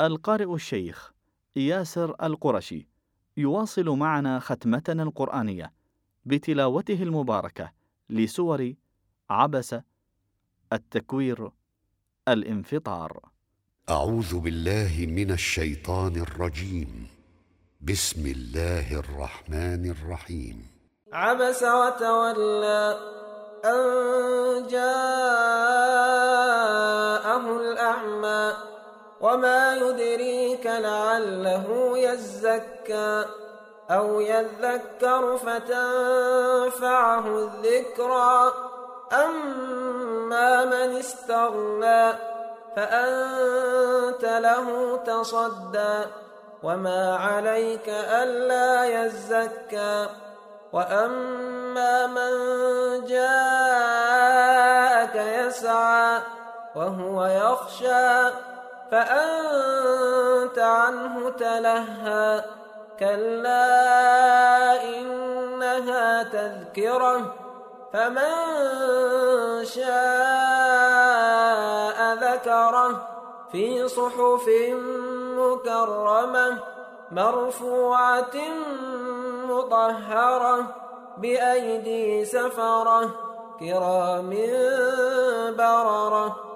القارئ الشيخ ياسر القرشي يواصل معنا ختمتنا القرآنية بتلاوته المباركة لسور عبس التكوير الانفطار. أعوذ بالله من الشيطان الرجيم. بسم الله الرحمن الرحيم. عبس وتولى أن جاءه الأعمى. وما يدريك لعله يزكى أو يذكر فتنفعه الذكرى أما من استغنى فأنت له تصدى وما عليك ألا يزكى وأما من جاءك يسعى وهو يخشى فأنت عنه تلهى. كلا إنها تذكرة. فمن شاء ذكره في صحف مكرمة مرفوعة مطهرة بأيدي سفرة كرام بررة.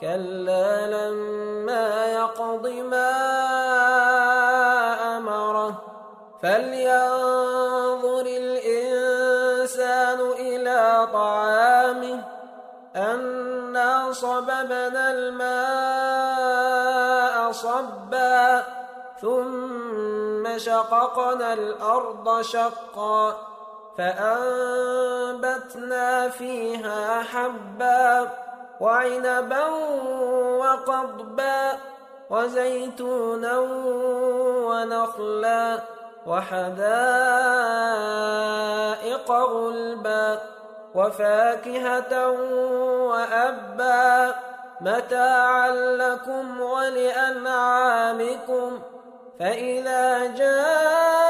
كلا لما يقض ما أمره فلينظر الإنسان إلى طعامه أنا صببنا الماء صبا ثم شققنا الأرض شقا فأنبتنا فيها حبا. وعنبا وقضبا وزيتونا ونخلا وحدائق غلبا وفاكهة وأبا متاعا لكم ولأنعامكم فإذا جاءت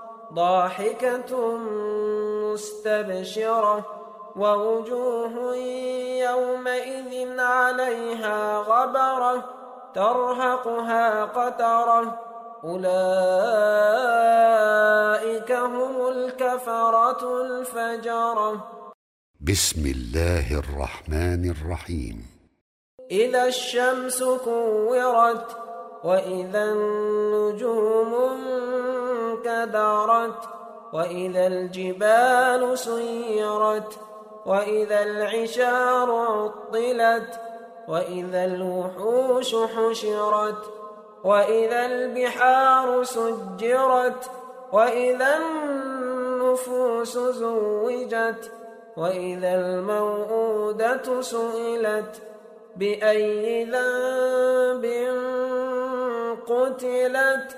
ضاحكة مستبشرة ووجوه يومئذ عليها غبرة ترهقها قترة. أولئك هم الكفرة الفجرة. بسم الله الرحمن الرحيم. إذا الشمس كورت وإذا النجوم انكدرت وإذا الجبال سيرت وإذا العشار عطلت وإذا الوحوش حشرت وإذا البحار سجرت وإذا النفوس زوجت وإذا الموءودة سئلت بأي ذنب قتلت؟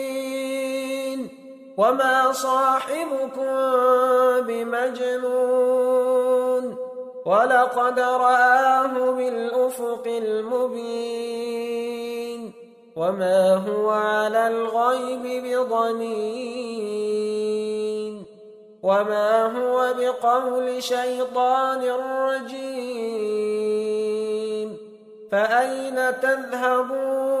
وما صاحبكم بمجنون ولقد رآه بالأفق المبين وما هو على الغيب بضنين وما هو بقول شيطان رجيم فأين تذهبون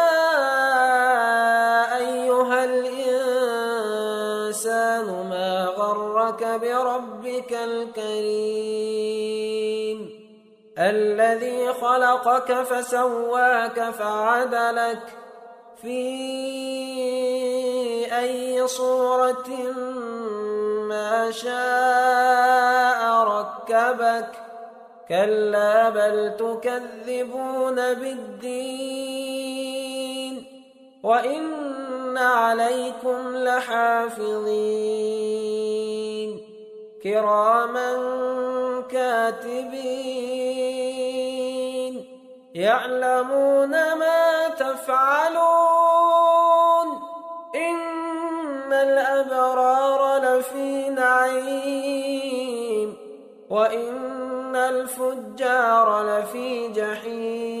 غرك بربك الكريم. الذي خلقك فسواك فعدلك في أي صورة ما شاء ركبك. كلا بل تكذبون بالدين. وإن عليكم لحافظين. كراما كاتبين. يعلمون ما تفعلون. إن الأبرار لفي نعيم. وإن الفجار لفي جحيم.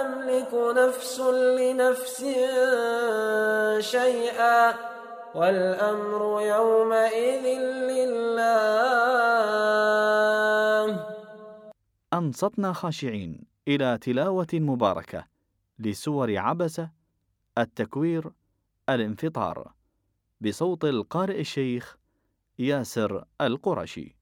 تملك نفس لنفس شيئا والأمر يومئذ لله. أنصتنا خاشعين إلى تلاوة مباركة لسور عبسة التكوير الانفطار بصوت القارئ الشيخ ياسر القرشي.